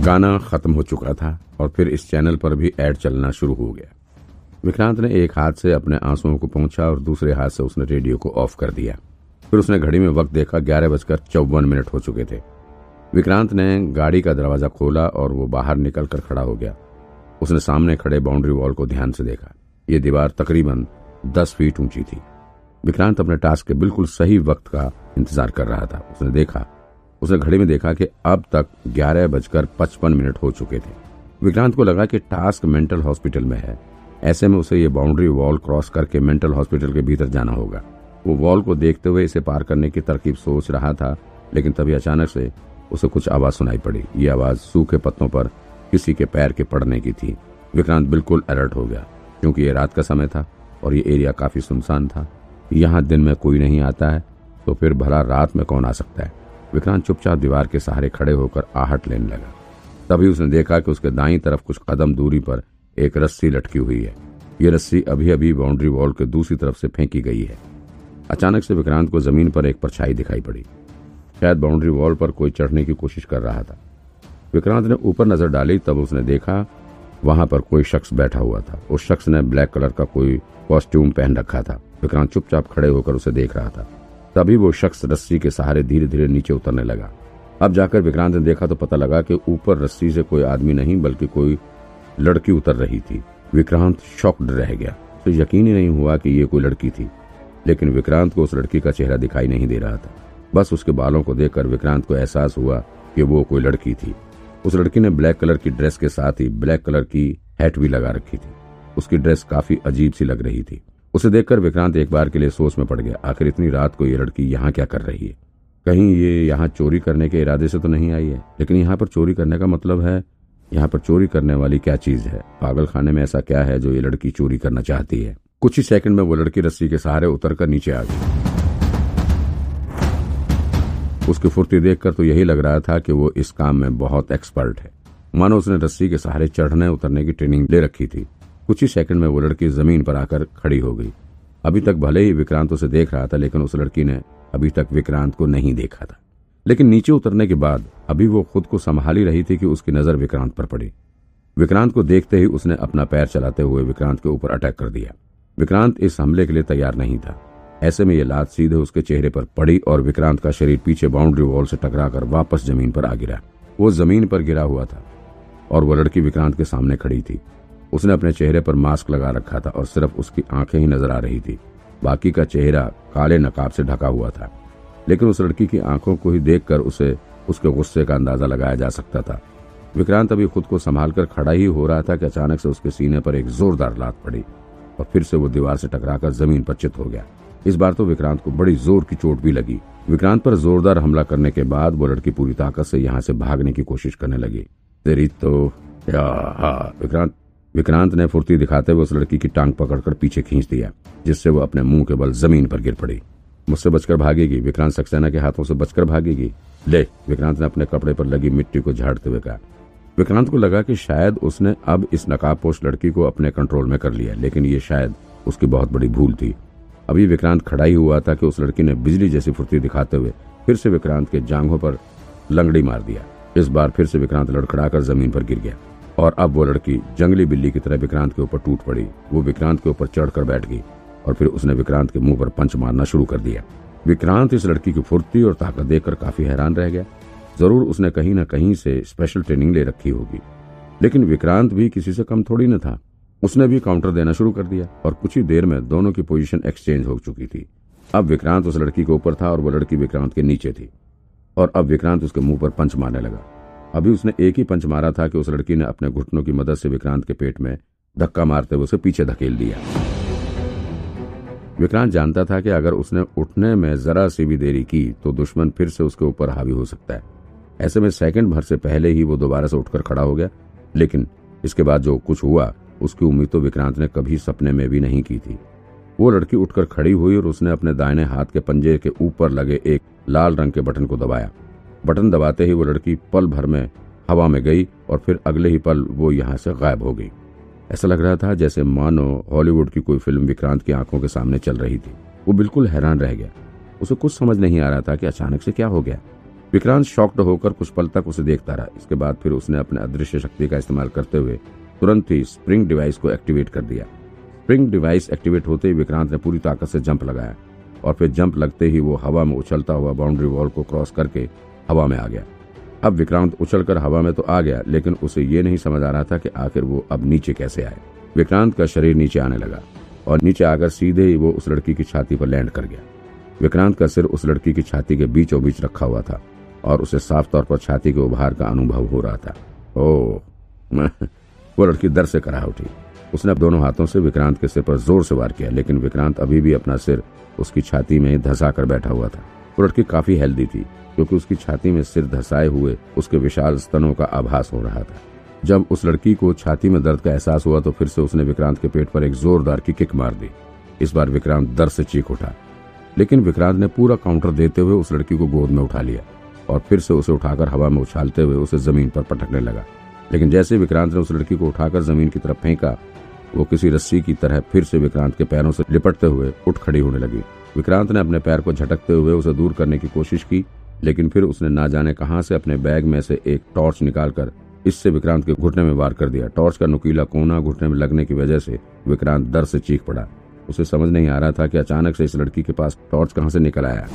गाना खत्म हो चुका था और फिर इस चैनल पर भी एड चलना शुरू हो गया। विक्रांत ने एक हाथ से अपने आंसुओं को पहुँचा और दूसरे हाथ से उसने रेडियो को ऑफ़ कर दिया। फिर उसने घड़ी में वक्त देखा, ग्यारह बजकर चौवन मिनट हो चुके थे। विक्रांत ने गाड़ी का दरवाज़ा खोला और वो बाहर निकल कर खड़ा हो गया। उसने सामने खड़े बाउंड्री वॉल को ध्यान से देखा। ये दीवार तकरीबन दस फीट ऊँची थी। विक्रांत अपने टास्क के बिल्कुल सही वक्त का इंतज़ार कर रहा था। उसने देखा उसने घड़ी में देखा कि अब तक ग्यारह बजकर पचपन मिनट हो चुके थे। विक्रांत को लगा कि टास्क मेंटल हॉस्पिटल में है। ऐसे में उसे ये बाउंड्री वॉल क्रॉस करके मेंटल हॉस्पिटल के भीतर जाना होगा। वो वॉल को देखते हुए इसे पार करने की तरकीब सोच रहा था, लेकिन तभी अचानक से उसे कुछ आवाज़ सुनाई पड़ी। ये आवाज़ सूखे पत्तों पर किसी के पैर के पड़ने की थी। विक्रांत बिल्कुल अलर्ट हो गया, क्योंकि ये रात का समय था और ये एरिया काफ़ी सुनसान था। यहाँ दिन में कोई नहीं आता है तो फिर भला रात में कौन आ सकता है? विक्रांत चुपचाप दीवार के सहारे खड़े होकर आहट लेने लगा। तभी उसने देखा कि उसके दाई तरफ़ कुछ कदम दूरी पर एक रस्सी लटकी हुई है। ये रस्सी अभी अभी बाउंड्री वॉल के दूसरी तरफ़ से फेंकी गई है। अचानक से विक्रांत को ज़मीन पर एक परछाई दिखाई पड़ी। शायद बाउंड्री वॉल पर कोई चढ़ने की कोशिश कर रहा था। विक्रांत ने ऊपर नज़र डाली, तब उसने देखा वहाँ पर कोई शख्स बैठा हुआ था। उस शख्स ने ब्लैक कलर का कोई कॉस्ट्यूम पहन रखा था। विक्रांत चुपचाप खड़े होकर उसे देख रहा था। तभी वो शख्स रस्सी के सहारे धीरे धीरे नीचे उतरने लगा। अब जाकर विक्रांत ने देखा तो पता लगा कि ऊपर रस्सी से कोई आदमी नहीं, बल्कि कोई लड़की उतर रही थी। विक्रांत शॉक्ड रह गया। तो यकीन ही नहीं हुआ कि ये कोई लड़की थी। लेकिन विक्रांत को उस लड़की का चेहरा दिखाई नहीं दे रहा था। बस उसके बालों को देखकर विक्रांत को एहसास हुआ कि वो कोई लड़की थी। उस लड़की ने ब्लैक कलर की ड्रेस के साथ ही ब्लैक कलर की हैट भी लगा रखी थी। उसकी ड्रेस काफ़ी अजीब सी लग रही थी। उसे देखकर विक्रांत एक बार के लिए सोच में पड़ गया, आखिर इतनी रात को ये लड़की यहाँ क्या कर रही है? कहीं ये यहाँ चोरी करने के इरादे से तो नहीं आई है? लेकिन यहाँ पर चोरी करने का मतलब है, यहाँ पर चोरी करने वाली क्या चीज़ है? पागल खाने में ऐसा क्या है जो ये लड़की चोरी करना चाहती है? कुछ ही सेकंड में वो लड़की रस्सी के सहारे उतरकर नीचे आ गई। उसकी फुर्ती देखकर तो यही लग रहा था कि वो इस काम में बहुत एक्सपर्ट है। मानो उसने रस्सी के सहारे चढ़ने उतरने की ट्रेनिंग ले रखी थी। कुछ ही सेकंड में वो लड़की ज़मीन पर आकर खड़ी हो गई। अभी तक भले ही विक्रांत उसे देख रहा था, लेकिन उस लड़की ने अभी तक विक्रांत को नहीं देखा था। लेकिन नीचे उतरने के बाद अभी वो खुद को संभाल रही थी कि उसकी नज़र विक्रांत पर पड़ी। विक्रांत को देखते ही उसने अपना पैर चलाते हुए विक्रांत के ऊपर अटैक कर दिया। विक्रांत इस हमले के लिए तैयार नहीं था। ऐसे में यह लात सीधे उसके चेहरे पर पड़ी और विक्रांत का शरीर पीछे बाउंड्री वॉल से टकराकर वापस ज़मीन पर आ गिरा। वो ज़मीन पर गिरा हुआ था और वो लड़की विक्रांत के सामने खड़ी थी। उसने अपने चेहरे पर मास्क लगा रखा था और सिर्फ़ उसकी आँखें ही नज़र आ रही थी। बाकी का चेहरा काले नकाब से ढका हुआ था, लेकिन उस लड़की की आँखों को ही देखकर उसे, उसके गुस्से का अंदाज़ा लगाया जा सकता था। विक्रांत अभी खुद को संभाल कर खड़ा ही हो रहा था कि अचानक से उसके सीने पर एक जोरदार लात पड़ी और फिर से वो दीवार से टकराकर ज़मीन पर चित हो गया। इस बार तो विक्रांत को बड़ी ज़ोर की चोट भी लगी। विक्रांत पर जोरदार हमला करने के बाद वो लड़की पूरी ताकत से यहाँ से भागने की कोशिश करने लगी। तेरी तो या हाँ विक्रांत विक्रांत ने फुर्ती दिखाते हुए उस लड़की की टांग पकड़कर पीछे खींच दिया, जिससे वो अपने मुँह के बल ज़मीन पर गिर पड़ी। मुझसे बचकर भागेगी, विक्रांत सक्सेना के हाथों से बचकर भागेगी। ले, विक्रांत ने अपने कपड़े पर लगी मिट्टी को झाड़ते हुए कहा। विक्रांत को लगा कि शायद उसने अब इस नकाबपोश लड़की को अपने कंट्रोल में कर लिया, लेकिन ये शायद उसकी बहुत बड़ी भूल थी। अभी विक्रांत खड़ा ही हुआ था कि उस लड़की ने बिजली जैसी फुर्ती दिखाते हुए फिर से विक्रांत के जांघों पर लंगड़ी मार दिया। इस बार फिर से विक्रांत लड़खड़ाकर ज़मीन पर गिर गया। और अब वो लड़की जंगली बिल्ली की तरह विक्रांत के ऊपर टूट पड़ी। वो विक्रांत के ऊपर चढ़कर बैठ गई और फिर उसने विक्रांत के मुँह पर पंच मारना शुरू कर दिया। विक्रांत इस लड़की की फुर्ती और ताकत देखकर काफ़ी हैरान रह गया। ज़रूर उसने कहीं न कहीं से स्पेशल ट्रेनिंग ले रखी होगी। लेकिन विक्रांत भी किसी से कम थोड़ी न था। उसने भी काउंटर देना शुरू कर दिया और कुछ ही देर में दोनों की पोजीशन एक्सचेंज हो चुकी थी। अब विक्रांत उस लड़की के ऊपर था और वो लड़की विक्रांत के नीचे थी। और अब विक्रांत उसके मुँह पर पंच मारने लगा। अभी उसने एक ही पंच मारा था कि उस लड़की ने अपने घुटनों की मदद से विक्रांत के पेट में धक्का मारते हुए उसे पीछे धकेल दिया। विक्रांत जानता था कि अगर उसने उठने में जरा सी भी देरी की तो दुश्मन फिर से उसके ऊपर हावी हो सकता है। ऐसे में सेकंड भर से पहले ही वो दोबारा से उठकर खड़ा हो गया, लेकिन इसके बाद जो कुछ हुआ, उसकी उम्मीद तो विक्रांत ने कभी सपने में भी नहीं की थी। वो लड़की उठकर खड़ी हुई और उसने अपने दाहिने हाथ के पंजे के ऊपर लगे एक लाल रंग के बटन को दबाया। बटन दबाते ही वो लड़की पल भर में हवा में गई और फिर अगले ही पल वो यहाँ से गायब हो गई। ऐसा लग रहा था जैसे मानो हॉलीवुड की कोई फ़िल्म विक्रांत की आँखों के सामने चल रही थी। वो बिल्कुल हैरान रह गया। उसे कुछ समझ नहीं आ रहा था कि अचानक से क्या हो गया। विक्रांत शॉक्ड होकर कुछ पल तक उसे देखता रहा। इसके बाद फिर उसने अपने अदृश्य शक्ति का इस्तेमाल करते हुए तुरंत ही स्प्रिंग डिवाइस को एक्टिवेट कर दिया। स्प्रिंग डिवाइस एक्टिवेट होते ही विक्रांत ने पूरी ताकत से जंप लगाया और फिर जंप लगते ही वो हवा में उछलता हुआ बाउंड्री वॉल को क्रॉस करके हवा में आ गया। अब विक्रांत उछलकर हवा में तो आ गया, लेकिन उसे ये नहीं समझ आ रहा था कि आखिर वो अब नीचे कैसे आए। विक्रांत का शरीर नीचे आने लगा और नीचे आकर सीधे ही वो उस लड़की की छाती पर लैंड कर गया। विक्रांत का सिर उस लड़की की छाती के बीचों बीच रखा हुआ था और उसे साफ़ तौर पर छाती के उभार का अनुभव हो रहा था। ओ वो लड़की दर से करा उठी। उसने दोनों हाथों से विक्रांत के सिर पर ज़ोर से वार किया, लेकिन विक्रांत अभी भी अपना सिर उसकी छाती में धसा कर बैठा हुआ था। लड़की काफ़ी हेल्दी थी, क्योंकि उसकी छाती में सिर धसाए हुए उसके विशाल स्तनों का आभास हो रहा था। जब उस लड़की को छाती में दर्द का एहसास हुआ तो फिर से उसने विक्रांत के पेट पर एक जोरदार की किक मार दी। इस बार विक्रांत दर्द से चीख उठा। लेकिन विक्रांत ने पूरा काउंटर देते हुए उस लड़की को गोद में उठा लिया और फिर से उसे उठाकर हवा में उछालते हुए उसे ज़मीन पर पटकने लगा। लेकिन जैसे विक्रांत ने उस लड़की को उठाकर ज़मीन की तरफ़ फेंका, वो किसी रस्सी की तरह फिर से विक्रांत के पैरों से लिपटते हुए उठ खड़ी होने लगी। विक्रांत ने अपने पैर को झटकते हुए उसे दूर करने की कोशिश की, लेकिन फिर उसने ना जाने कहाँ से अपने बैग में से एक टॉर्च निकालकर इससे विक्रांत के घुटने में वार कर दिया। टॉर्च का नुकीला कोना घुटने में लगने की वजह से विक्रांत दर से चीख पड़ा। उसे समझ नहीं आ रहा था कि अचानक से इस लड़की के पास टॉर्च कहाँ से निकल आया।